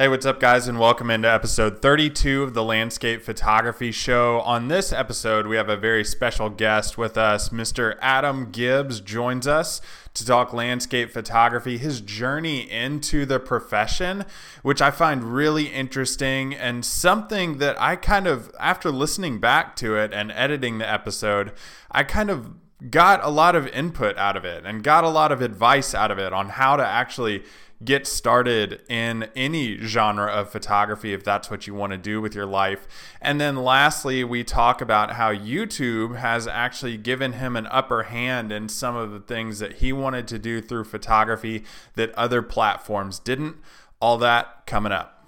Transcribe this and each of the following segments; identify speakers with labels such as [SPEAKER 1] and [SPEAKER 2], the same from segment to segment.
[SPEAKER 1] Hey, what's up, guys, and welcome into episode 32 of the Landscape Photography Show. On this episode, we have a very special guest with us. Mr. Adam Gibbs joins us to talk landscape photography, his journey into the profession, which I find really interesting and something that I kind of, after listening back to it and editing the episode, I kind of got a lot of input out of it and got a lot of advice out of it on how to actually get started in any genre of photography if that's what you want to do with your life. And then lastly, we talk about how YouTube has actually given him an upper hand in some of the things that he wanted to do through photography that other platforms didn't. All that coming up.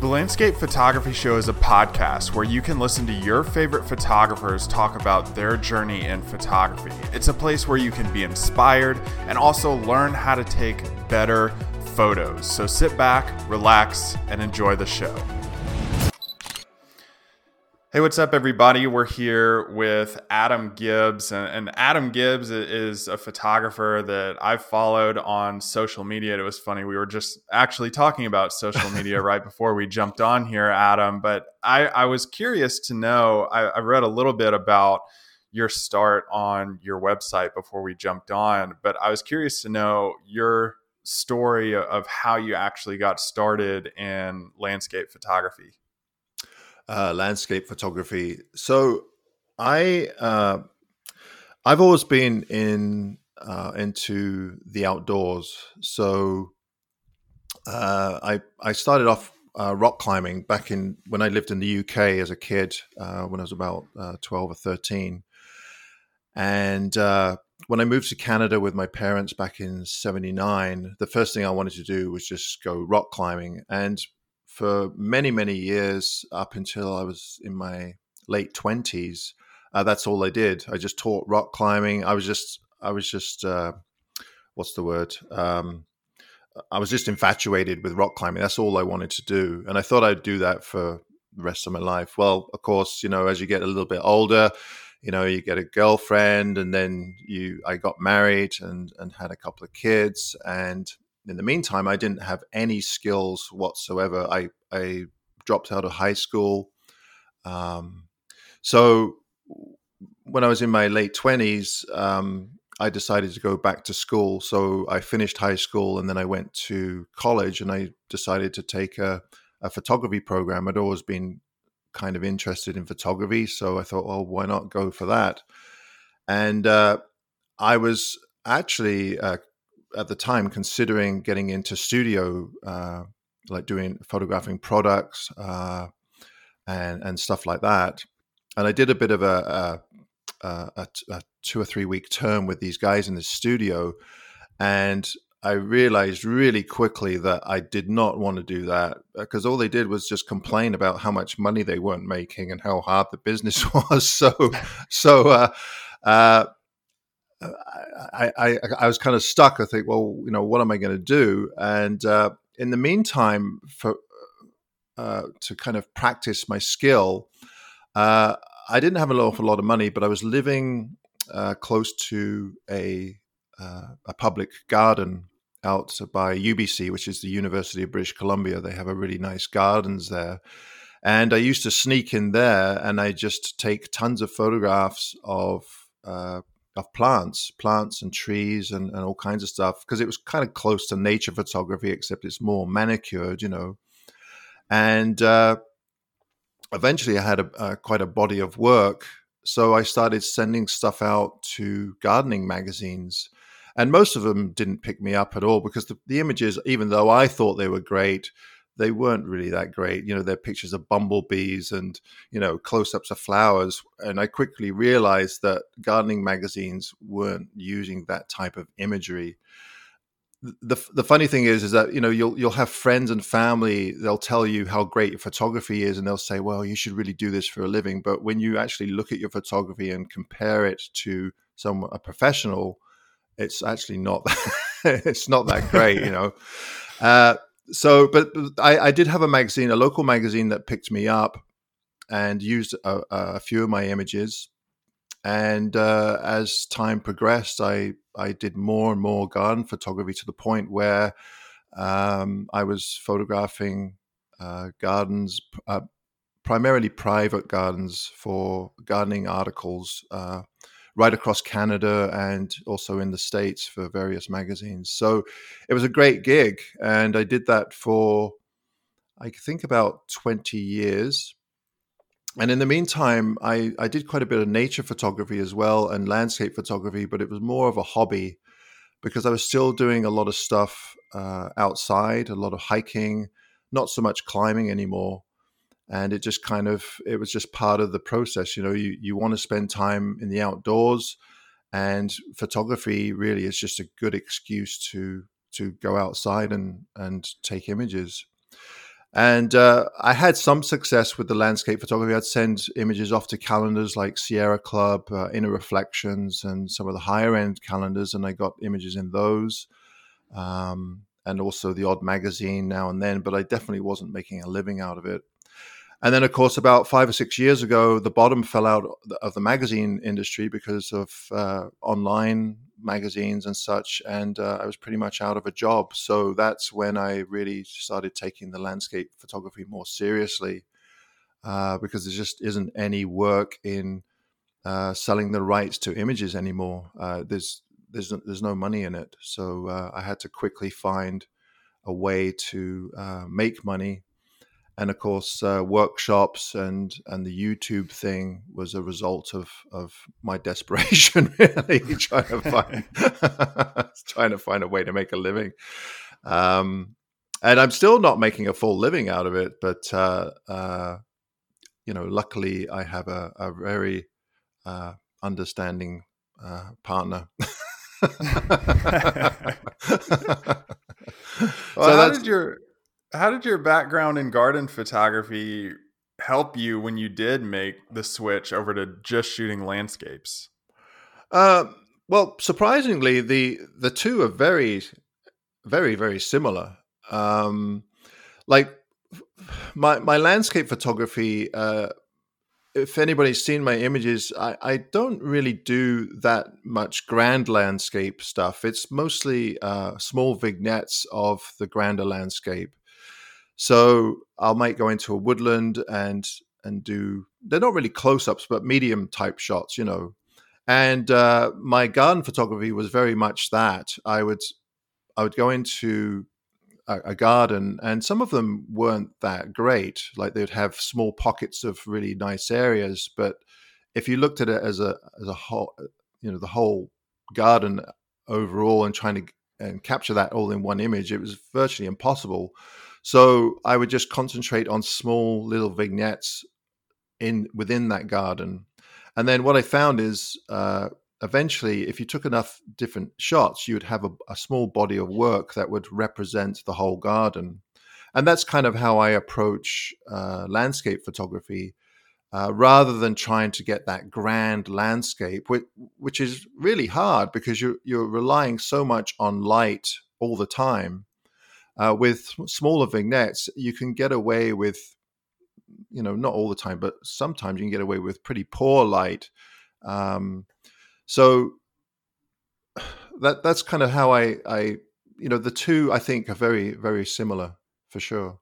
[SPEAKER 1] The Landscape Photography Show is a podcast where you can listen to your favorite photographers talk about their journey in photography. It's a place where you can be inspired and also learn how to take better photos. So sit back, relax, and enjoy the show. Hey, what's up, everybody? We're here with Adam Gibbs, and, Adam Gibbs is a photographer that I've followed on social media. It was funny; we were just actually talking about social media right before we jumped on here, Adam. But I, I was curious to know. I, I read a little bit about your start on your website before we jumped on, but I was curious to know your story of how you actually got started in landscape photography
[SPEAKER 2] uh, landscape photography. So I uh, I've always been in uh, into the outdoors. So uh, I I started off uh, rock climbing back in when I lived in the UK as a kid uh, when I was about twelve or thirteen, and when I moved to Canada with my parents back in '79, the first thing I wanted to do was just go rock climbing. And for many, many years up until I was in my late 20s. Uh, that's all I did. I just taught rock climbing. I was just, I was just, uh, what's the word? Um, I was just infatuated with rock climbing. That's all I wanted to do. And I thought I'd do that for the rest of my life. Well, of course, you know, as you get a little bit older, you know, you get a girlfriend and then you, I got married and, and had a couple of kids. And in the meantime, I didn't have any skills whatsoever. I, I dropped out of high school. Um, so when I was in my late 20s, um, I decided to go back to school. So I finished high school and then I went to college and I decided to take a, a photography program. I'd always been kind of interested in photography. So I thought, well, why not go for that? And uh, I was actually uh, at the time considering getting into studio, uh, like doing photographing products uh, and and stuff like that. And I did a bit of a, a, a, a two or three week term with these guys in the studio, and I realized really quickly that I did not want to do that because all they did was just complain about how much money they weren't making and how hard the business was. So, so uh, uh, I, I, I was kind of stuck. I think, well, you know, what am I going to do? And uh, in the meantime, for uh, to kind of practice my skill, uh, I didn't have an awful lot of money, but I was living uh, close to a uh, a public garden out by UBC, which is the University of British Columbia. They have a really nice gardens there. And I used to sneak in there and I just take tons of photographs of uh, of plants, plants and trees and, and all kinds of stuff because it was kind of close to nature photography, except it's more manicured, you know. And uh, eventually, I had a, a, quite a body of work, so I started sending stuff out to gardening magazines, and most of them didn't pick me up at all because the, the images, even though I thought they were great, they weren't really that great. You know, they're pictures of bumblebees and, you know, close ups of flowers. And I quickly realized that gardening magazines weren't using that type of imagery. The, the funny thing is is that you know you'll you'll have friends and family they'll tell you how great your photography is and they'll say well you should really do this for a living but when you actually look at your photography and compare it to some a professional it's actually not it's not that great you know uh, so, but I, I, did have a magazine, a local magazine that picked me up and used a, a few of my images. And uh, as time progressed, I I did more and more garden photography to the point where um, I was photographing uh, gardens, uh, primarily private gardens for gardening articles uh, right across Canada and also in the States for various magazines. So it was a great gig. And I did that for, I think, about 20 years. And in the meantime, I, I did quite a bit of nature photography as well and landscape photography, but it was more of a hobby because I was still doing a lot of stuff uh, outside, a lot of hiking, not so much climbing anymore and it just kind of it was just part of the process you know you, you want to spend time in the outdoors and photography really is just a good excuse to to go outside and and take images and uh, I had some success with the landscape photography. I'd send images off to calendars like Sierra Club, uh, Inner Reflections, and some of the higher end calendars, and I got images in those. Um, and also the odd magazine now and then, but I definitely wasn't making a living out of it. And then, of course, about five or six years ago, the bottom fell out of the magazine industry because of uh, online magazines and such. And uh, I was pretty much out of a job. So that's when I really started taking the landscape photography more seriously uh, because there just isn't any work in uh, selling the rights to images anymore. Uh, there's there's there's no money in it. So uh, I had to quickly find a way to make money and of course uh, workshops and and the YouTube thing was a result of of my desperation really trying to find trying to find a way to make a living. Um, and I'm still not making a full living out of it but uh, uh, you know luckily I have a, a very uh, understanding uh, partner.
[SPEAKER 1] Well, so how did your how did your background in garden photography help you when you did make the switch over to just shooting landscapes?
[SPEAKER 2] Uh, well, surprisingly, the the two are very, very, very similar. Um, like my my landscape photography. Uh, if anybody's seen my images, I, I don't really do that much grand landscape stuff. It's mostly uh, small vignettes of the grander landscape. So I might go into a woodland and and do they're not really close ups, but medium type shots, you know. And uh, my garden photography was very much that. I would I would go into a, a, garden, and some of them weren't that great. Like they'd have small pockets of really nice areas, but if you looked at it as a as a whole, you know, the whole garden overall, and trying to and capture that all in one image, it was virtually impossible. So I would just concentrate on small little vignettes in within that garden. And then what I found is uh, eventually, if you took enough different shots, you would have a, a, small body of work that would represent the whole garden. And that's kind of how I approach uh, landscape photography. Uh, rather than trying to get that grand landscape, which, which is really hard because you're, you're relying so much on light all the time uh, with smaller vignettes, you can get away with, you know, not all the time, but sometimes you can get away with pretty poor light. Um, so that that's kind of how I, I, you know, the two I think are very very similar for sure.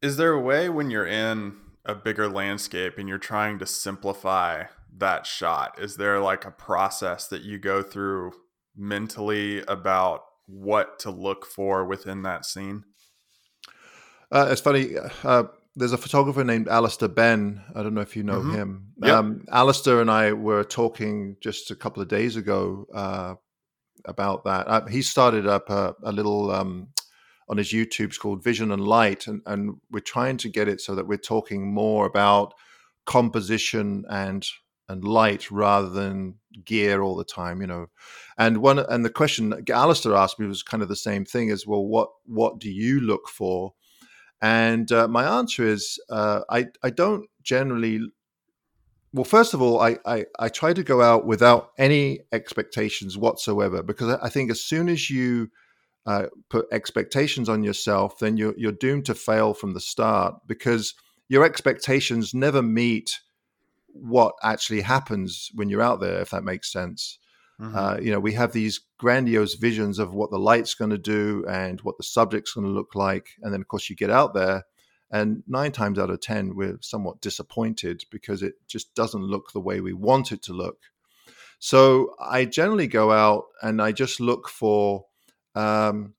[SPEAKER 1] Is there a way when you're in a bigger landscape and you're trying to simplify that shot? Is there like a process that you go through mentally about what to look for within that scene?
[SPEAKER 2] Uh, it's funny. Uh, there's a photographer named Alister Benn. I don't know if you know mm-hmm. him. Yep. Um, Alister and I were talking just a couple of days ago uh, about that. Uh, he started up a, a little um, on his YouTube. It's called Vision and Light, and, and we're trying to get it so that we're talking more about composition and and light rather than gear all the time, you know. And one and the question Alister asked me was kind of the same thing as well. What what do you look for? And uh, my answer is uh, I I don't generally. Well, first of all, I, I I try to go out without any expectations whatsoever because I think as soon as you uh, put expectations on yourself, then you're you're doomed to fail from the start because your expectations never meet what actually happens when you're out there, if that makes sense. Mm-hmm. Uh, you know, we have these grandiose visions of what the light's going to do and what the subject's going to look like, and then of course you get out there, and nine times out of ten we're somewhat disappointed because it just doesn't look the way we want it to look. So I generally go out and I just look for um,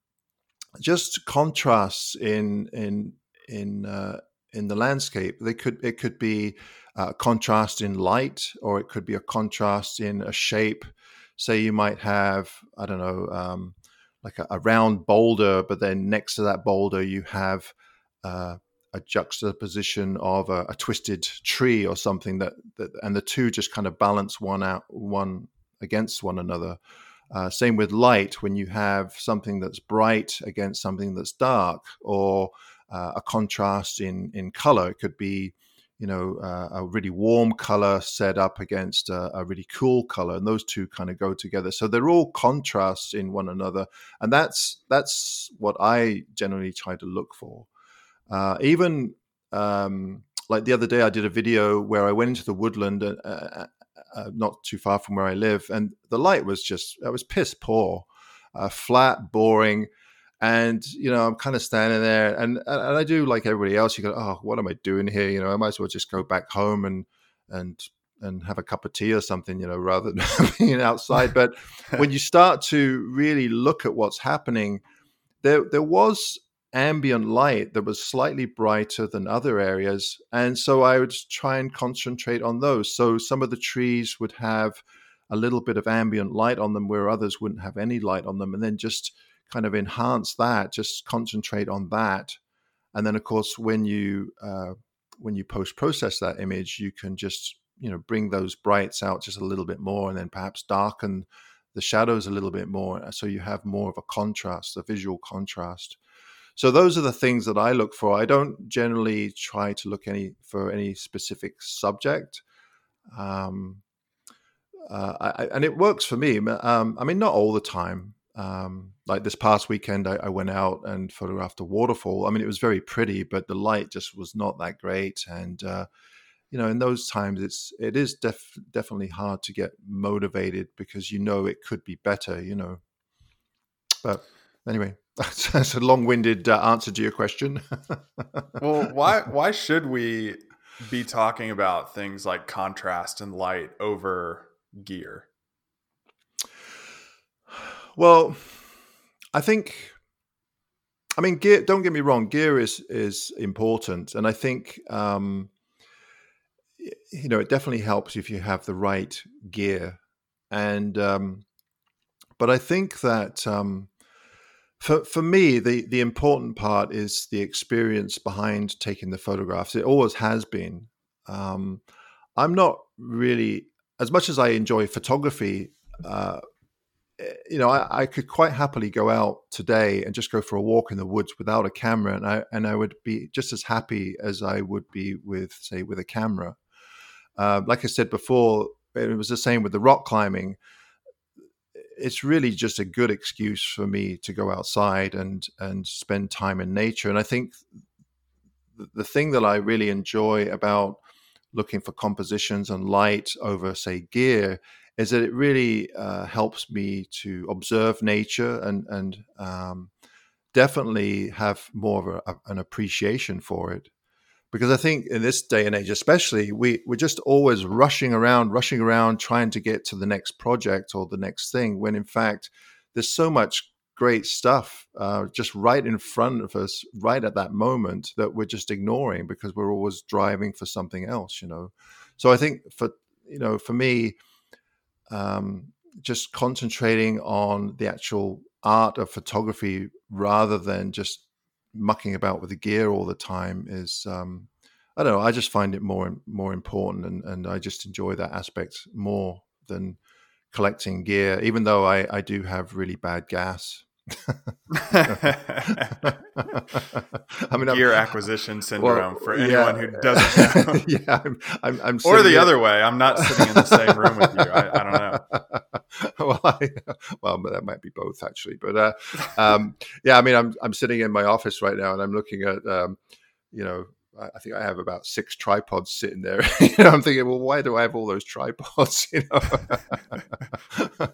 [SPEAKER 2] just contrasts in in in uh, in the landscape. They could it could be a contrast in light, or it could be a contrast in a shape. Say you might have I don't know um, like a, a, round boulder, but then next to that boulder you have uh, a juxtaposition of a, a, twisted tree or something that, that, and the two just kind of balance one out one against one another. Uh, same with light when you have something that's bright against something that's dark, or uh, a contrast in in color. It could be, you know, uh, a really warm color set up against a, a, really cool color, and those two kind of go together. So they're all contrasts in one another, and that's that's what I generally try to look for. Uh, even um, like the other day, I did a video where I went into the woodland, uh, uh, uh not too far from where I live, and the light was just it was piss poor, flat, boring and you know i'm kind of standing there and and i do like everybody else you go oh what am i doing here? You know i might as well just go back home and and and have a cup of tea or something you know rather than being outside. But when you start to really look at what's happening there there was ambient light that was slightly brighter than other areas and so i would try and concentrate on those. So some of the trees would have a little bit of ambient light on them where others wouldn't have any light on them and then just kind of enhance that, just concentrate on that. And then, of course, when you uh, when you post process that image, you can just you know bring those brights out just a little bit more, and then perhaps darken the shadows a little bit more, uh, so you have more of a contrast, a visual contrast. So those are the things that I look for. I don't generally try to look any for any specific subject. Um, uh, I, and it works for me. Um, I mean, not all the time. Um, like this past weekend, I, I, went out and photographed a waterfall. I mean, it was very pretty, but the light just was not that great. And uh, you know, in those times, it's it is def- definitely hard to get motivated because you know it could be better. You know, but anyway, that's a long-winded uh, answer to your question.
[SPEAKER 1] well, why why should we be talking about things like contrast and light over gear?
[SPEAKER 2] Well, I think I mean gear don't get me wrong, gear is is important. And I think um you know it definitely helps if you have the right gear. And um but I think that um for for me the the important part is the experience behind taking the photographs. It always has been. Um I'm not really as much as I enjoy photography uh, you know, I, I, could quite happily go out today and just go for a walk in the woods without a camera, and I and I would be just as happy as I would be with, say, with a camera. Uh, like I said before, it was the same with the rock climbing. It's really just a good excuse for me to go outside and and spend time in nature. And I think the thing that I really enjoy about looking for compositions and light over, say, gear is that it really uh, helps me to observe nature and and um, definitely have more of a, an appreciation for it. Because I think in this day and age, especially, we we're just always rushing around, rushing around, trying to get to the next project or the next thing. When in fact, there's so much great stuff uh, just right in front of us, right at that moment, that we're just ignoring because we're always driving for something else. You know, so I think for you know, for me, um, just concentrating on the actual art of photography rather than just mucking about with the gear all the time is um, I don't know. I just find it more more important, and, and I just enjoy that aspect more than collecting gear. Even though I, I do have really bad gas,
[SPEAKER 1] I mean, gear I'm, acquisition syndrome well, for anyone yeah, who doesn't know.
[SPEAKER 2] yeah, I'm, I'm, I'm
[SPEAKER 1] or the other way. I'm not sitting in the same room with you. I, I don't know.
[SPEAKER 2] well, I, well, that might be both actually. But uh, um, yeah, I mean, I'm I'm sitting in my office right now, and I'm looking at um, you know I think I have about six tripods sitting there. you know, I'm thinking, well, why do I have all those tripods? You know.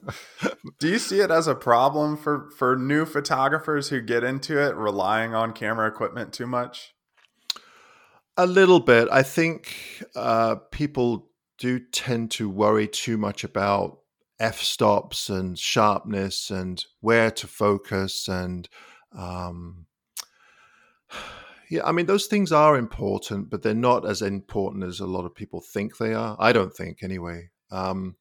[SPEAKER 1] do you see it as a problem for for new photographers who get into it, relying on camera equipment too much?
[SPEAKER 2] A little bit. I think uh, people do tend to worry too much about f stops and sharpness and where to focus and um, yeah, I mean, those things are important, but they're not as important as a lot of people think they are. I don't think, anyway. Um,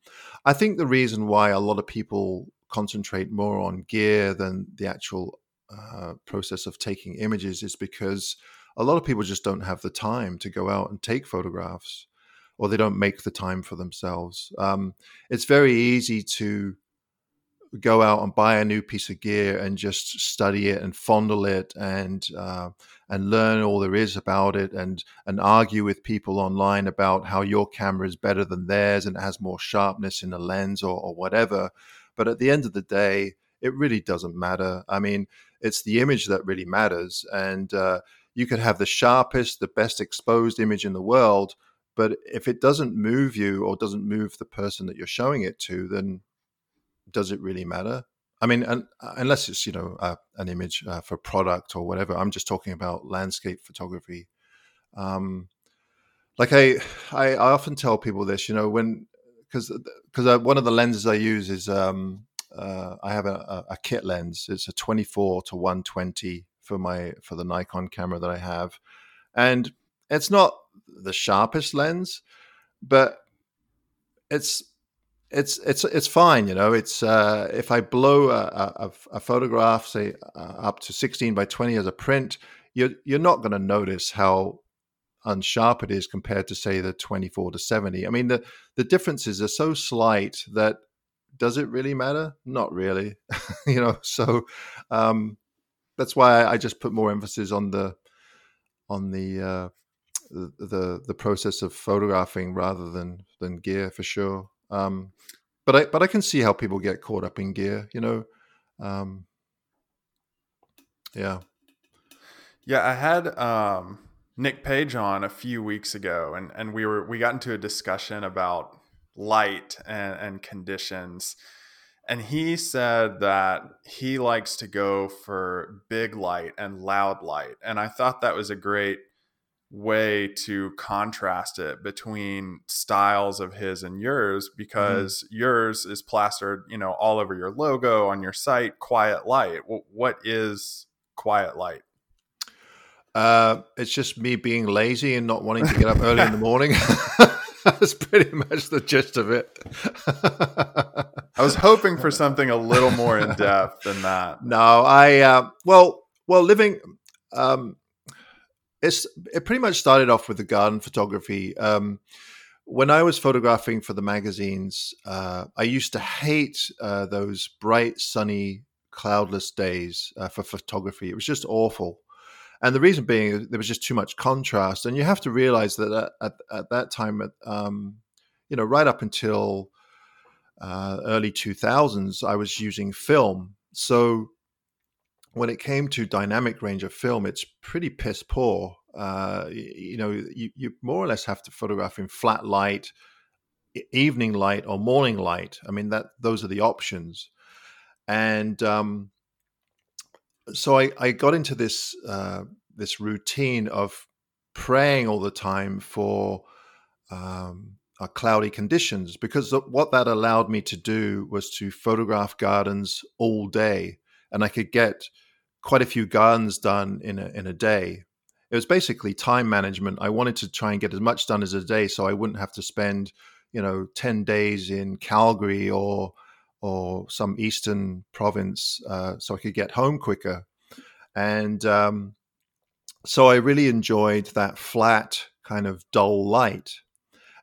[SPEAKER 2] I think the reason why a lot of people concentrate more on gear than the actual uh, process of taking images is because a lot of people just don't have the time to go out and take photographs, or they don't make the time for themselves. Um, it's very easy to go out and buy a new piece of gear and just study it and fondle it and uh, and learn all there is about it and and argue with people online about how your camera is better than theirs and it has more sharpness in the lens or, or whatever. But at the end of the day, it really doesn't matter. I mean, it's the image that really matters, and uh, you could have the sharpest, the best exposed image in the world, but if it doesn't move you or doesn't move the person that you're showing it to, then does it really matter? I mean, uh, unless it's you know uh, an image uh, for product or whatever. I'm just talking about landscape photography. Um, like I, I, I often tell people this, you know, when because because uh, one of the lenses I use is um, uh, I have a, a, kit lens. It's a 24 to 120 for my for the Nikon camera that I have, and it's not the sharpest lens, but it's it's it's it's fine. You know, it's uh, if I blow a, a, a photograph, say uh, up to sixteen by twenty as a print, you're you're not going to notice how unsharp it is compared to say the twenty four to seventy. I mean, the the differences are so slight that does it really matter? Not really. you know, so um, that's why I just put more emphasis on the on the uh, the the process of photographing rather than than gear for sure. Um, but I but I can see how people get caught up in gear. You know, um, yeah,
[SPEAKER 1] yeah. I had um, Nick Page on a few weeks ago, and and we were we got into a discussion about light and, and conditions. And he said that he likes to go for big light and loud light. And I thought that was a great way to contrast it between styles of his and yours mm-hmm. because mm-hmm. yours is plastered you know all over your logo on your site quiet light what is quiet light
[SPEAKER 2] uh, it's just me being lazy and not wanting to get up early in the morning that's pretty much the gist of it
[SPEAKER 1] i was hoping for something a little more in depth than that
[SPEAKER 2] no i uh, well well living um, it's it pretty much started off with the garden photography. Um, when I was photographing for the magazines, uh, I used to hate uh, those bright, sunny, cloudless days uh, for photography. It was just awful. And the reason being, there was just too much contrast. And you have to realize that at, at, at that time, um, you know, right up until uh, early 2000s, I was using film. So when it came to dynamic range of film, it's pretty piss poor. Uh, you know, you, you more or less have to photograph in flat light, evening light, or morning light. I mean, that those are the options. And um, so I, I got into this uh, this routine of praying all the time for um, cloudy conditions because what that allowed me to do was to photograph gardens all day, and I could get quite a few gardens done in a, in a day. It was basically time management. I wanted to try and get as much done as a day, so I wouldn't have to spend, you know, ten days in Calgary or or some eastern province, uh, so I could get home quicker. And um, so I really enjoyed that flat kind of dull light.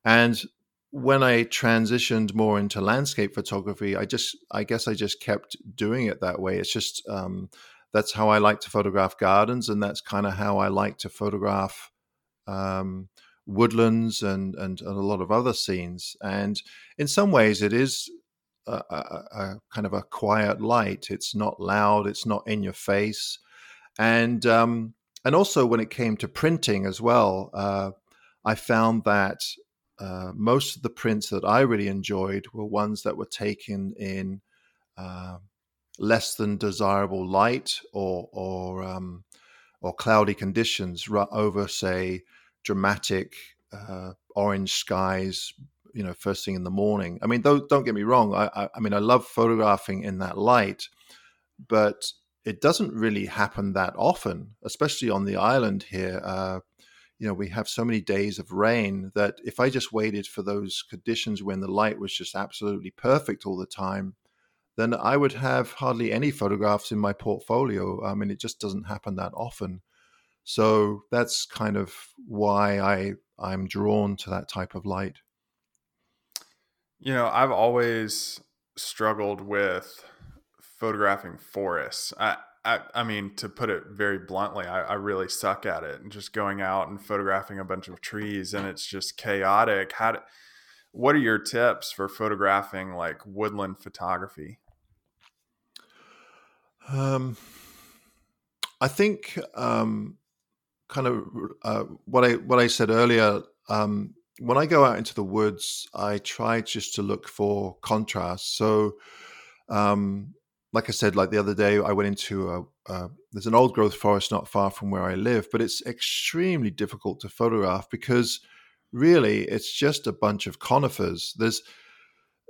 [SPEAKER 2] And when I transitioned more into landscape photography, I just, I guess I just kept doing it that way. It's just um, that's how I like to photograph gardens, and that's kind of how I like to photograph um, woodlands and, and, and a lot of other scenes. And in some ways, it is a, a, a, kind of a quiet light. It's not loud. It's not in your face, and um, and also when it came to printing as well, uh, I found that uh, most of the prints that I really enjoyed were ones that were taken in uh, less than desirable light or or um, or cloudy conditions over, say, dramatic uh, orange skies. You know, first thing in the morning. I mean, don't, don't get me wrong. I, I, I mean, I love photographing in that light, but it doesn't really happen that often, especially on the island here. Uh, you know, we have so many days of rain that if I just waited for those conditions when the light was just absolutely perfect all the time, then I would have hardly any photographs in my portfolio. I mean, it just doesn't happen that often. So that's kind of why I I'm drawn to that type of light.
[SPEAKER 1] You know, I've always struggled with photographing forests. I, I, I mean, to put it very bluntly, I, I really suck at it. And just going out and photographing a bunch of trees, and it's just chaotic. How? Do, what are your tips for photographing like woodland photography?
[SPEAKER 2] Um, I think um, kind of uh, what I what I said earlier. Um, when I go out into the woods, I try just to look for contrast. So, um, like I said, like the other day, I went into a, uh, there's an old growth forest not far from where I live, but it's extremely difficult to photograph because really it's just a bunch of conifers. There's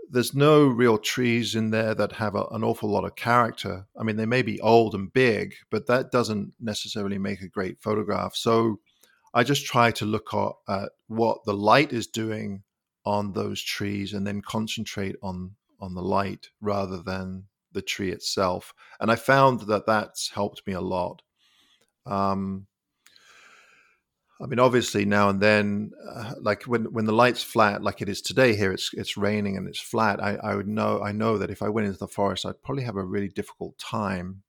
[SPEAKER 2] there's no real trees in there that have a, an awful lot of character. I mean, they may be old and big, but that doesn't necessarily make a great photograph. So I just try to look at what the light is doing on those trees and then concentrate on on the light rather than the tree itself. And I found that that's helped me a lot. Um, I mean, obviously now and then, uh, like when when the light's flat, like it is today here, it's it's raining and it's flat. I, I would know I know that if I went into the forest, I'd probably have a really difficult time.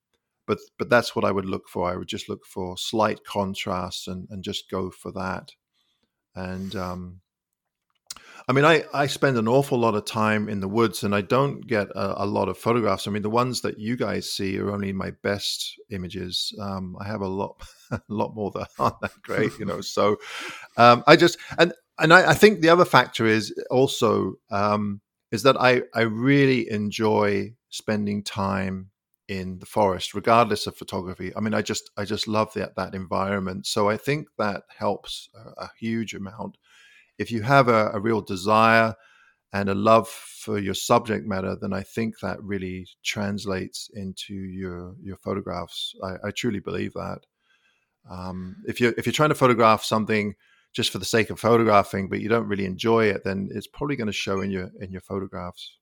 [SPEAKER 2] But but that's what I would look for. I would just look for slight contrast and and just go for that. And um, I mean, I, I spend an awful lot of time in the woods and I don't get a, a, lot of photographs. I mean, the ones that you guys see are only my best images. Um, I have a lot, a lot more that aren't that great, you know. So um, I just, and, and I, I, think the other factor is also, um, is that I, I really enjoy spending time in the forest, regardless of photography. I mean, I just, I just love that, that environment. So I think that helps a, a huge amount if you have a, a real desire and a love for your subject matter, then I think that really translates into your your photographs. I, I truly believe that. Um, if you're if you're trying to photograph something just for the sake of photographing, but you don't really enjoy it, then it's probably going to show in your in your photographs.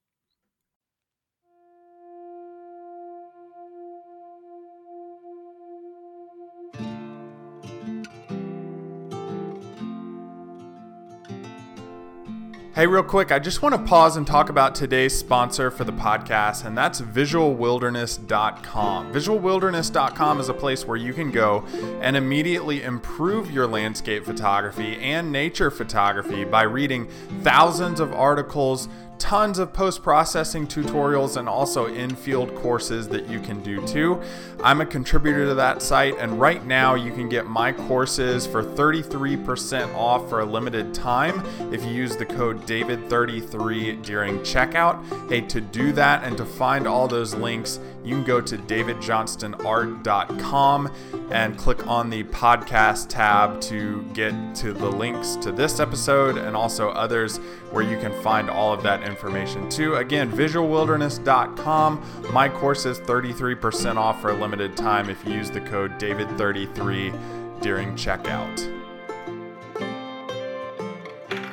[SPEAKER 1] Hey, real quick, I just want to pause and talk about today's sponsor for the podcast, and that's visualwilderness.com. Visualwilderness.com is a place where you can go and immediately improve your landscape photography and nature photography by reading thousands of articles tons of post processing tutorials and also in field courses that you can do too. I'm a contributor to that site, and right now you can get my courses for 33% off for a limited time if you use the code DAVID33 during checkout. Hey, to do that and to find all those links, you can go to davidjohnstonart.com and click on the podcast tab to get to the links to this episode and also others where you can find all of that information too. Again, visualwilderness.com. My course is 33% off for a limited time if you use the code DAVID33 during checkout.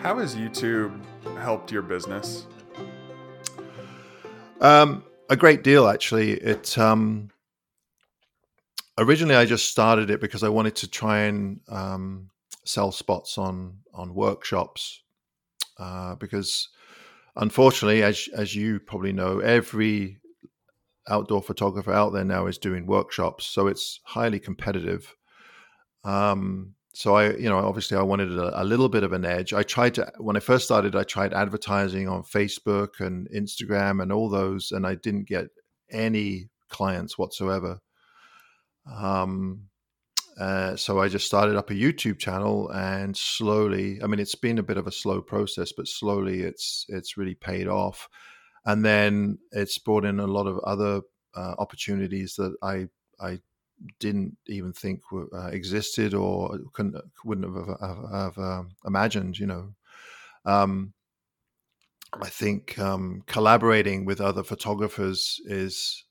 [SPEAKER 1] How has YouTube helped your business?
[SPEAKER 2] Um, a great deal, actually. It um, originally I just started it because I wanted to try and um, sell spots on on workshops uh, because unfortunately, as as you probably know, every outdoor photographer out there now is doing workshops, so it's highly competitive. Um, so I, you know, obviously I wanted a, a, little bit of an edge. I tried to when I first started, I tried advertising on Facebook and Instagram and all those, and I didn't get any clients whatsoever. Um, uh, so I just started up a YouTube channel, and slowly, I mean, it's been a bit of a slow process, but slowly, it's it's really paid off. And then it's brought in a lot of other uh, opportunities that I I didn't even think uh, existed or couldn't wouldn't have, have, have um, imagined. You know, um, I think um, collaborating with other photographers is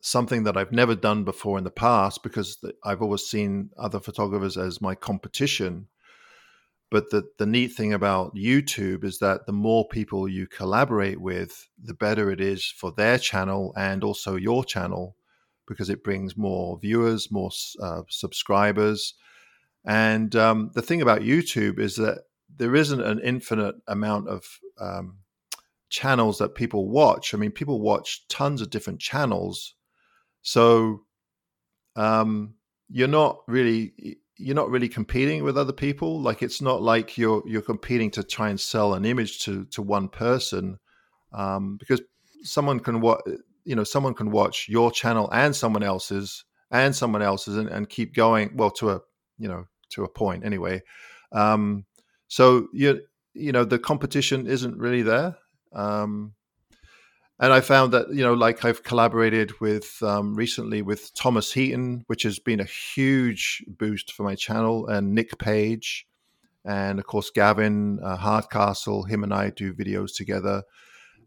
[SPEAKER 2] something that I've never done before in the past because I've always seen other photographers as my competition. But the, the neat thing about YouTube is that the more people you collaborate with, the better it is for their channel and also your channel because it brings more viewers, more uh, subscribers. And um, the thing about YouTube is that there isn't an infinite amount of um, channels that people watch. I mean, people watch tons of different channels so um, you're not really you're not really competing with other people. Like it's not like you're you're competing to try and sell an image to to one person, um, because someone can watch you know someone can watch your channel and someone else's and someone else's and, and keep going. Well, to a you know to a point anyway. Um, so you you know the competition isn't really there. Um, and I found that you know, like I've collaborated with um, recently with Thomas Heaton, which has been a huge boost for my channel, and Nick Page, and of course Gavin uh, Hardcastle. Him and I do videos together,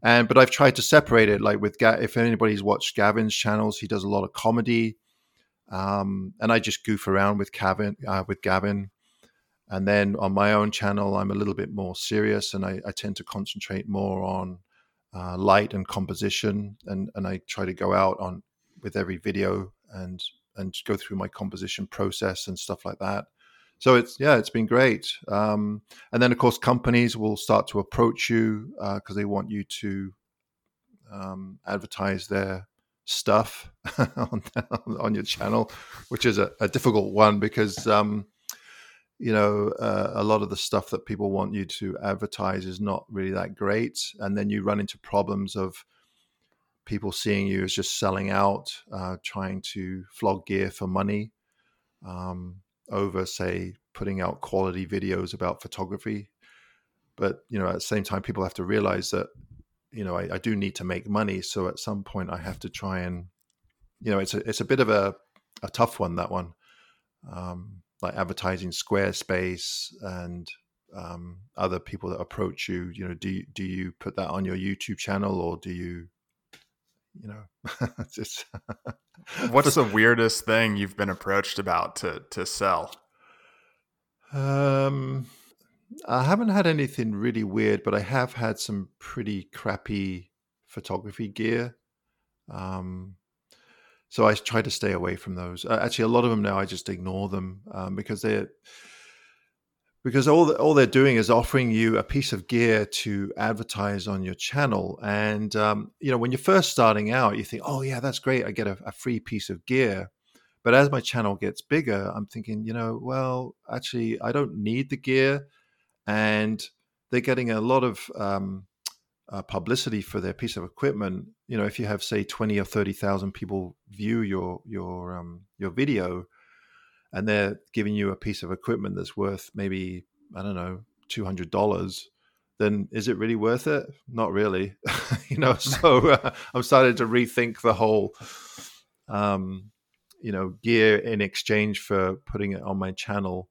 [SPEAKER 2] and but I've tried to separate it. Like with Ga- if anybody's watched Gavin's channels, he does a lot of comedy, um, and I just goof around with Gavin uh, with Gavin. And then on my own channel, I'm a little bit more serious, and I, I tend to concentrate more on uh, light and composition, and and I try to go out on with every video and and go through my composition process and stuff like that. So it's yeah, it's been great. Um, and then of course companies will start to approach you because uh, they want you to um, advertise their stuff on, on your channel, which is a, a difficult one because um, you know, uh, a lot of the stuff that people want you to advertise is not really that great. And then you run into problems of people seeing you as just selling out, uh, trying to flog gear for money um, over, say, putting out quality videos about photography. But, you know, at the same time, people have to realize that, you know, I, I do need to make money. So at some point, I have to try and, you know, it's a, it's a bit of a, a tough one, that one. Um, like advertising Squarespace and um, other people that approach you? You know, do do you put that on your YouTube channel or do you, you know, just
[SPEAKER 1] what's the weirdest thing you've been approached about to to sell?
[SPEAKER 2] Um, I haven't had anything really weird, but I have had some pretty crappy photography gear. Um, so I try to stay away from those. Uh, actually, a lot of them now I just ignore them um, because they're because all all they're doing is offering you a piece of gear to advertise on your channel. And um, you know, when you're first starting out, you think, "Oh yeah, that's great! I get a, a free piece of gear." But as my channel gets bigger, I'm thinking, you know, well, actually, I don't need the gear, and they're getting a lot of um, uh, publicity for their piece of equipment, you know, if you have say twenty or thirty thousand people view your your um, your video, and they're giving you a piece of equipment that's worth maybe I don't know two hundred dollars, then is it really worth it? Not really, you know. So uh, I'm starting to rethink the whole, um, you know, gear in exchange for putting it on my channel.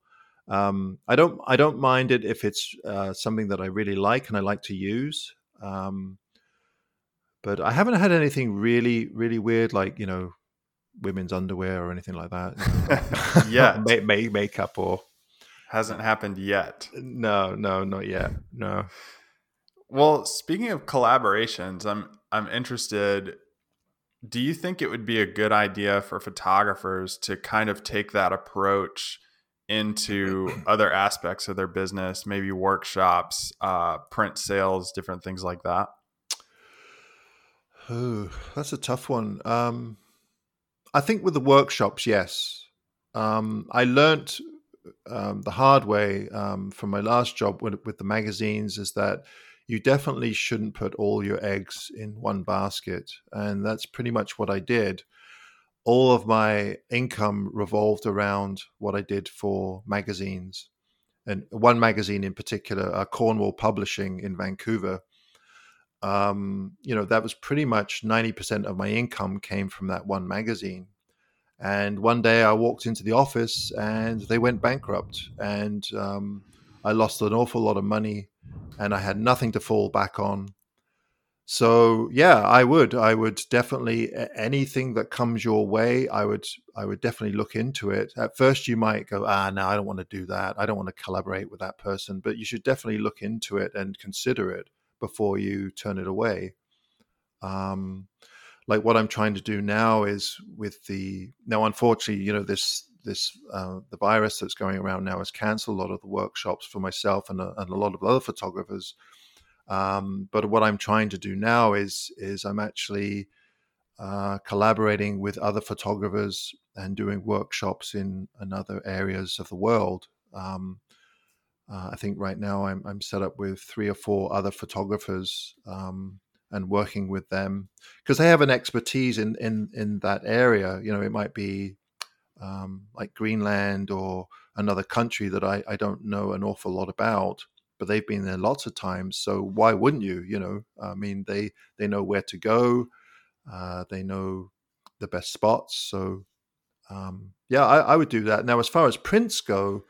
[SPEAKER 2] Um, I don't I don't mind it if it's uh, something that I really like and I like to use. Um, but I haven't had anything really, really weird like you know women's underwear or anything like that.
[SPEAKER 1] yeah,
[SPEAKER 2] make, make, makeup or
[SPEAKER 1] hasn't happened yet.
[SPEAKER 2] No, no, not yet. No.
[SPEAKER 1] Well, speaking of collaborations, I'm I'm interested. Do you think it would be a good idea for photographers to kind of take that approach into other aspects of their business, maybe workshops, uh, print sales, different things like that?
[SPEAKER 2] Oh, that's a tough one. Um, I think with the workshops, yes. Um, I learned um, the hard way um, from my last job with, with the magazines is that you definitely shouldn't put all your eggs in one basket. And that's pretty much what I did all of my income revolved around what I did for magazines, and one magazine in particular, uh, Cornwall Publishing in Vancouver. Um, you know, that was pretty much ninety percent of my income came from that one magazine. And one day I walked into the office and they went bankrupt, and um, I lost an awful lot of money, and I had nothing to fall back on. So yeah, I would. I would definitely anything that comes your way. I would. I would definitely look into it. At first, you might go, ah, no, I don't want to do that. I don't want to collaborate with that person. But you should definitely look into it and consider it before you turn it away. Um, like what I'm trying to do now is with the now, unfortunately, you know this this uh, the virus that's going around now has cancelled a lot of the workshops for myself and a, and a lot of other photographers um, but what I'm trying to do now is is I'm actually uh, collaborating with other photographers and doing workshops in, in other areas of the world. Um, uh, I think right now I'm, I'm set up with three or four other photographers um, and working with them because they have an expertise in, in, in that area. You know, it might be um, like Greenland or another country that I, I don't know an awful lot about but they've been there lots of times. So why wouldn't you? You know, I mean, they they know where to go, uh, they know the best spots. So um, yeah, I, I, would do that. Now, as far as prints go,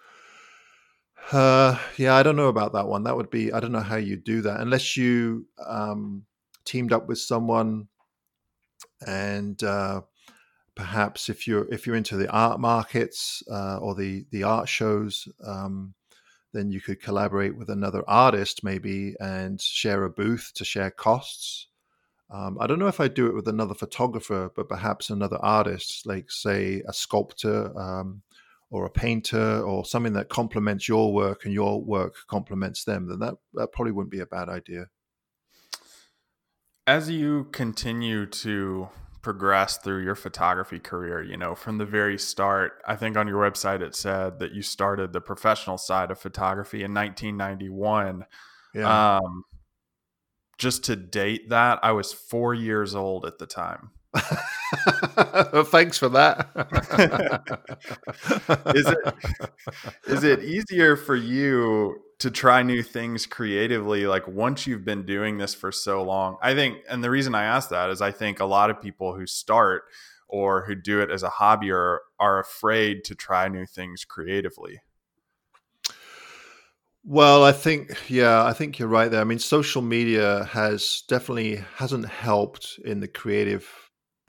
[SPEAKER 2] uh, yeah, I don't know about that one. That would be I don't know how you do that unless you um, teamed up with someone and. Uh, perhaps if you're if you're into the art markets uh, or the the art shows, um, then you could collaborate with another artist maybe and share a booth to share costs. Um, I don't know if I'd do it with another photographer, but perhaps another artist, like say a sculptor um, or a painter or something that complements your work and your work complements them. Then that that probably wouldn't be a bad idea.
[SPEAKER 1] As you continue to progress through your photography career you know from the very start i think on your website it said that you started the professional side of photography in 1991 yeah. um, just to date that i was four years old at the time
[SPEAKER 2] thanks for that.
[SPEAKER 1] is it is it easier for you to try new things creatively like once you've been doing this for so long? I think and the reason I ask that is I think a lot of people who start or who do it as a hobby are are afraid to try new things creatively.
[SPEAKER 2] Well, I think yeah, I think you're right there. I mean, social media has definitely hasn't helped in the creative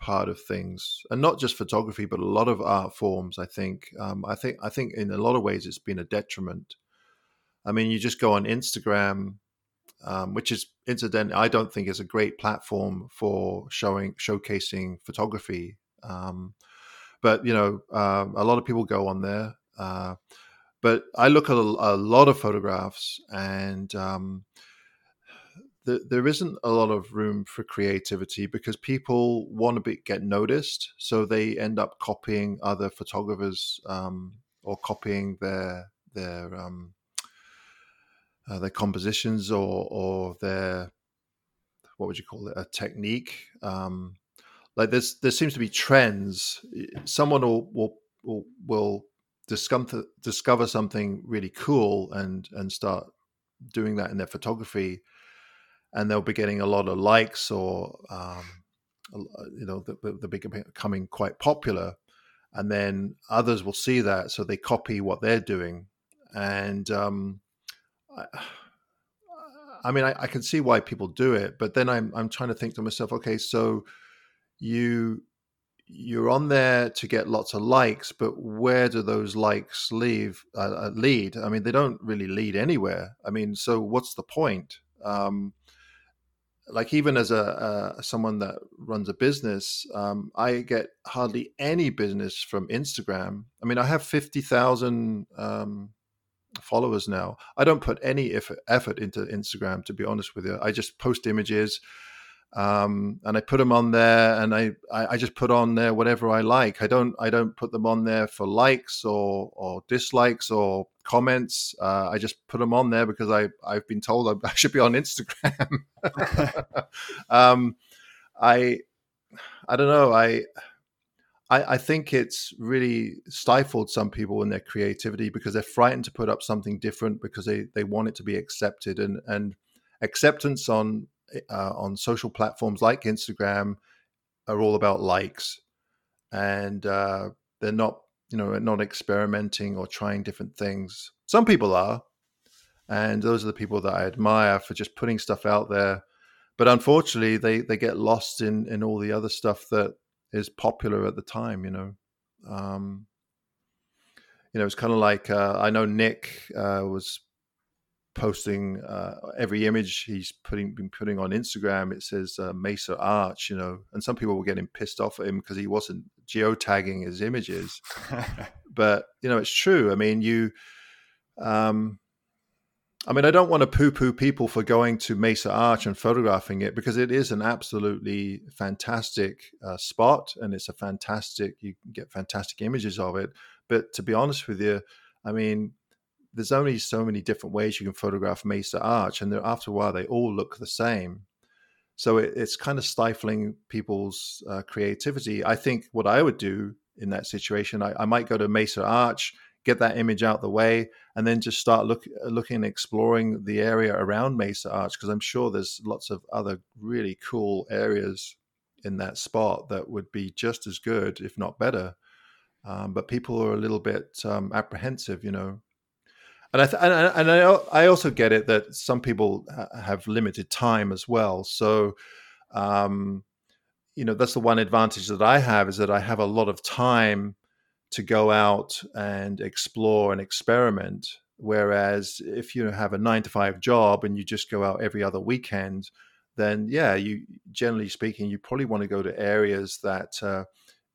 [SPEAKER 2] part of things, and not just photography, but a lot of art forms. I think. Um, I think. I think in a lot of ways, it's been a detriment. I mean, you just go on Instagram, um, which is incidentally, I don't think is a great platform for showing showcasing photography. Um, but you know, uh, a lot of people go on there. Uh, but I look at a, a lot of photographs, and the, there isn't a lot of room for creativity because people want to be, get noticed, so they end up copying other photographers um, or copying their their um, uh, their compositions or or their what would you call it a technique. Um, like there's there seems to be trends. Someone will will will, will discover discover something really cool and and start doing that in their photography and they'll be getting a lot of likes or um, you know they're becoming quite popular. And then others will see that so they copy what they're doing. And um, I, I, mean I, I, can see why people do it but then I'm, I'm trying to think to myself okay so you you're on there to get lots of likes but where do those likes leave uh, uh lead? I mean they don't really lead anywhere. I mean so what's the point? Um, like even as a, someone that runs a business, um, I get hardly any business from Instagram. I mean, I have fifty thousand um, followers now. I don't put any effort, effort into Instagram, to be honest with you. I just post images um, and I put them on there, and I, I, I just put on there whatever I like. I don't I don't put them on there for likes or or dislikes or comments. Uh, I just put them on there because I I've been told I, should be on Instagram. um, I I don't know I I, I think it's really stifled some people in their creativity because they're frightened to put up something different because they, they want it to be accepted and and acceptance on uh, on social platforms like Instagram are all about likes and uh, they're not you know not experimenting or trying different things. Some people are, and those are the people that I admire for just putting stuff out there. But unfortunately, they they get lost in in all the other stuff that is popular at the time. You know, um, you know, it's kind of like uh, I know Nick uh, was posting uh, every image he's putting been putting on Instagram. It says uh, Mesa Arch, you know, and some people were getting pissed off at him because he wasn't geotagging his images. but you know, it's true. I mean, you. Um, I mean, I don't want to poo poo people for going to Mesa Arch and photographing it because it is an absolutely fantastic uh, spot and it's a fantastic, you get fantastic images of it. But to be honest with you, I mean, there's only so many different ways you can photograph Mesa Arch, and after a while, they all look the same. So it, it's kind of stifling people's uh, creativity. I think what I would do in that situation, I, I might go to Mesa Arch get that image out the way, and then just start look, looking and exploring the area around Mesa Arch because I'm sure there's lots of other really cool areas in that spot that would be just as good, if not better. Um, but people are a little bit um, apprehensive, you know. And I th- and, and I, I also get it that some people have limited time as well. So, um, you know, that's the one advantage that I have is that I have a lot of time to go out and explore and experiment. Whereas if you have a nine to five job and you just go out every other weekend, then yeah, you generally speaking, you probably want to go to areas that uh,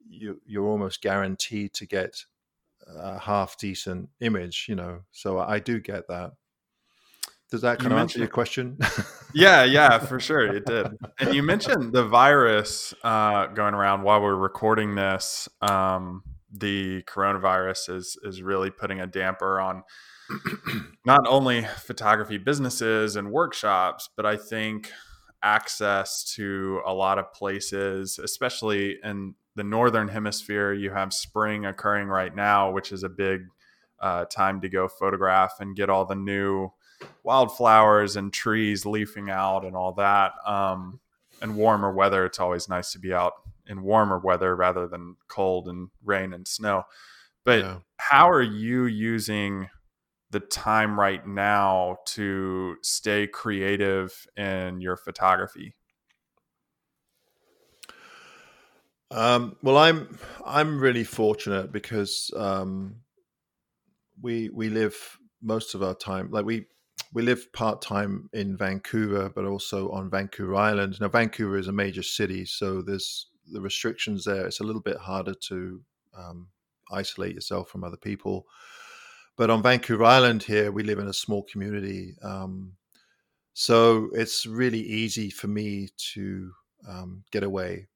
[SPEAKER 2] you, you're almost guaranteed to get a half decent image. You know, so I do get that. Does that kind you of answer your question?
[SPEAKER 1] yeah, yeah, for sure, it did. And you mentioned the virus uh, going around while we're recording this. Um, the coronavirus is is really putting a damper on not only photography businesses and workshops, but I think access to a lot of places, especially in the northern hemisphere. You have spring occurring right now, which is a big uh, time to go photograph and get all the new wildflowers and trees leafing out and all that. Um, and warmer weather, it's always nice to be out in warmer weather rather than cold and rain and snow. But yeah. how are you using the time right now to stay creative in your photography?
[SPEAKER 2] Um, well, I'm I'm really fortunate because um, we we live most of our time like we we live part time in Vancouver, but also on Vancouver Island. Now, Vancouver is a major city, so there's the restrictions there, it's a little bit harder to um, isolate yourself from other people. But on Vancouver Island here, we live in a small community. Um, so it's really easy for me to um, get away.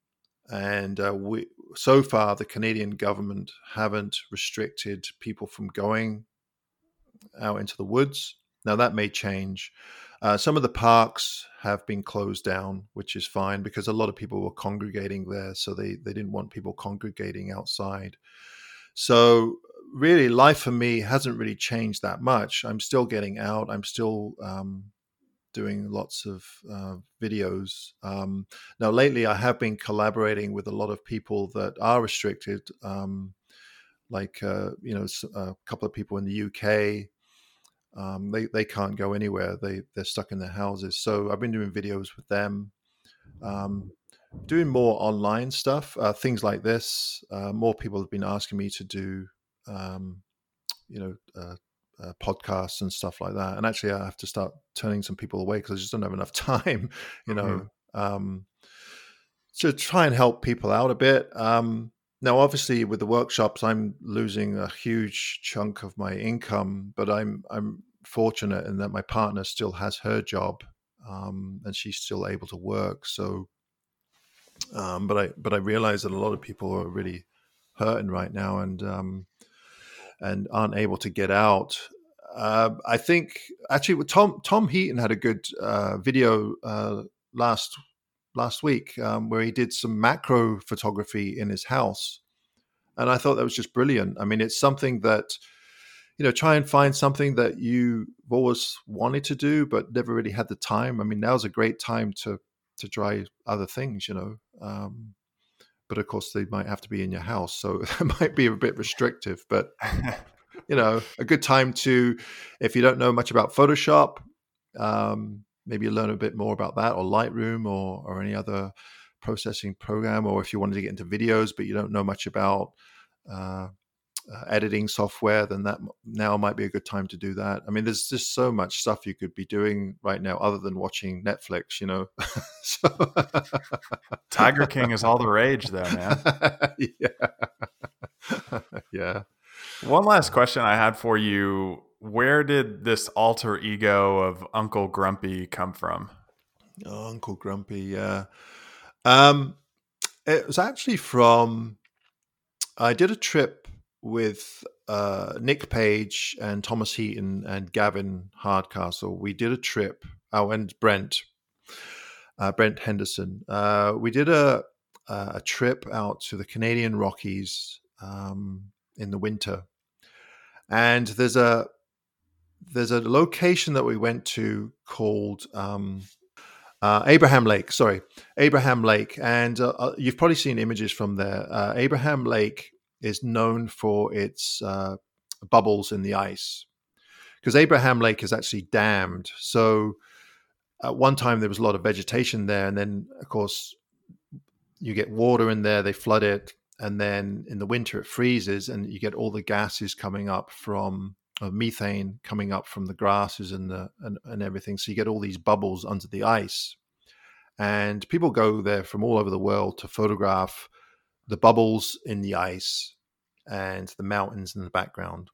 [SPEAKER 2] And uh, we, so far, the Canadian government haven't restricted people from going out into the woods. Now, that may change. Uh, some of the parks have been closed down, which is fine because a lot of people were congregating there, so they they didn't want people congregating outside. So really, life for me hasn't really changed that much. I'm still getting out. I'm still um, doing lots of uh, videos. Um, now, lately, I have been collaborating with a lot of people that are restricted, um, like uh, you know a couple of people in the UK. Um, they they can't go anywhere. They they're stuck in their houses. So I've been doing videos with them, um, doing more online stuff, uh, things like this. Uh, more people have been asking me to do, um, you know, uh, podcasts and stuff like that. And actually, I have to start turning some people away because I just don't have enough time. You know, mm-hmm. Um, to try and help people out a bit. Um, now, obviously, with the workshops, I'm losing a huge chunk of my income, but I'm I'm fortunate in that my partner still has her job um, and she's still able to work. So, um, but I but I realize that a lot of people are really hurting right now and um, and aren't able to get out. Uh, I think actually Tom Tom Heaton had a good uh, video uh, last last week um, where he did some macro photography in his house. and I thought that was just brilliant. I mean, it's something that you know, try and find something that you've always wanted to do but never really had the time. I mean, now's a great time to to try other things, you know. Um, but of course, they might have to be in your house, so it might be a bit restrictive. But you know, a good time to, if you don't know much about Photoshop, um, maybe learn a bit more about that, or Lightroom, or or any other processing program, or if you wanted to get into videos but you don't know much about uh, uh, editing software, then that now might be a good time to do that. I mean, there's just so much stuff you could be doing right now other than watching Netflix, you know. so,
[SPEAKER 1] Tiger King is all the rage, though, man.
[SPEAKER 2] yeah. yeah.
[SPEAKER 1] One last question I had for you. Where did this alter ego of Uncle Grumpy come from?
[SPEAKER 2] Oh, Uncle Grumpy, yeah. Um, it was actually from. I did a trip with uh, Nick Page and Thomas Heaton and Gavin Hardcastle. We did a trip. Oh, and Brent, uh, Brent Henderson. Uh, we did a a trip out to the Canadian Rockies um, in the winter, and there's a there's a location that we went to called um, uh, Abraham Lake. Sorry, Abraham Lake, and uh, uh you've probably seen images from there. Uh, Abraham Lake is known for its uh, bubbles in the ice because Abraham Lake is actually dammed. So at one time there was a lot of vegetation there, and then of course you get water in there, they flood it, and then in the winter it freezes, and you get all the gases coming up from uh, methane coming up from the grasses and the and, and everything. So you get all these bubbles under the ice, and people go there from all over the world to photograph the bubbles in the ice and the mountains in the background.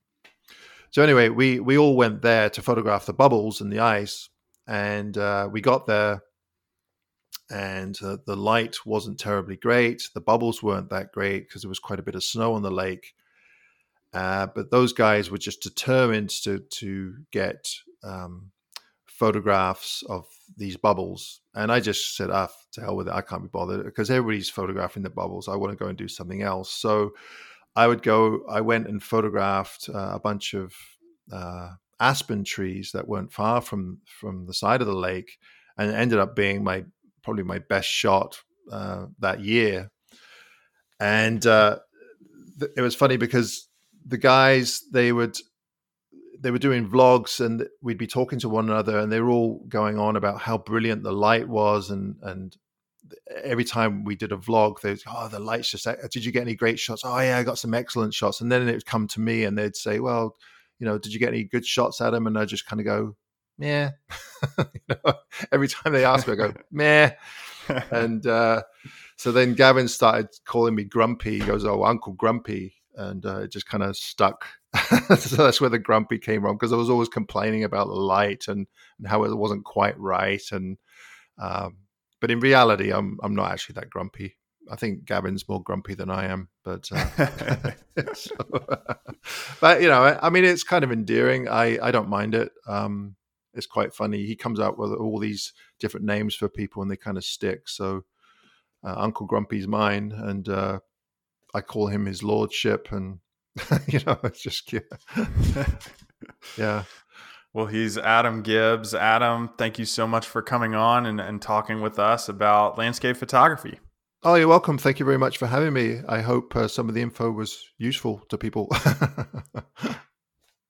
[SPEAKER 2] So anyway, we we all went there to photograph the bubbles and the ice, and uh, we got there, and uh, the light wasn't terribly great. The bubbles weren't that great because there was quite a bit of snow on the lake. Uh, but those guys were just determined to to get um, photographs of these bubbles. And I just said, ah, to hell with it. I can't be bothered because everybody's photographing the bubbles. I want to go and do something else. So I would go, I went and photographed uh, a bunch of uh, aspen trees that weren't far from, from the side of the lake and ended up being my, probably my best shot uh, that year. And uh, th- it was funny because the guys, they would, they were doing vlogs and we'd be talking to one another and they were all going on about how brilliant the light was and and every time we did a vlog they'd oh the light's just did you get any great shots? Oh yeah i got some excellent shots. And then it would come to me and they'd say well you know did you get any good shots at him and i just kind of go meh. You know, every time they ask me i go meh. And uh, so then gavin started calling me grumpy. He goes oh uncle grumpy. And uh, it just kind of stuck. so that's where the grumpy came from because I was always complaining about the light and, and how it wasn't quite right. And um, but in reality, I'm I'm not actually that grumpy. I think Gavin's more grumpy than I am, but uh, so, but you know, I mean, it's kind of endearing. I I don't mind it. Um, it's quite funny. He comes out with all these different names for people, and they kind of stick. So uh, Uncle Grumpy's mine, and uh, I call him his lordship, and you know, it's just cute. yeah.
[SPEAKER 1] Well, he's Adam Gibbs. Adam, thank you so much for coming on and, and talking with us about landscape photography.
[SPEAKER 2] Oh, you're welcome. Thank you very much for having me. I hope uh, some of the info was useful to people.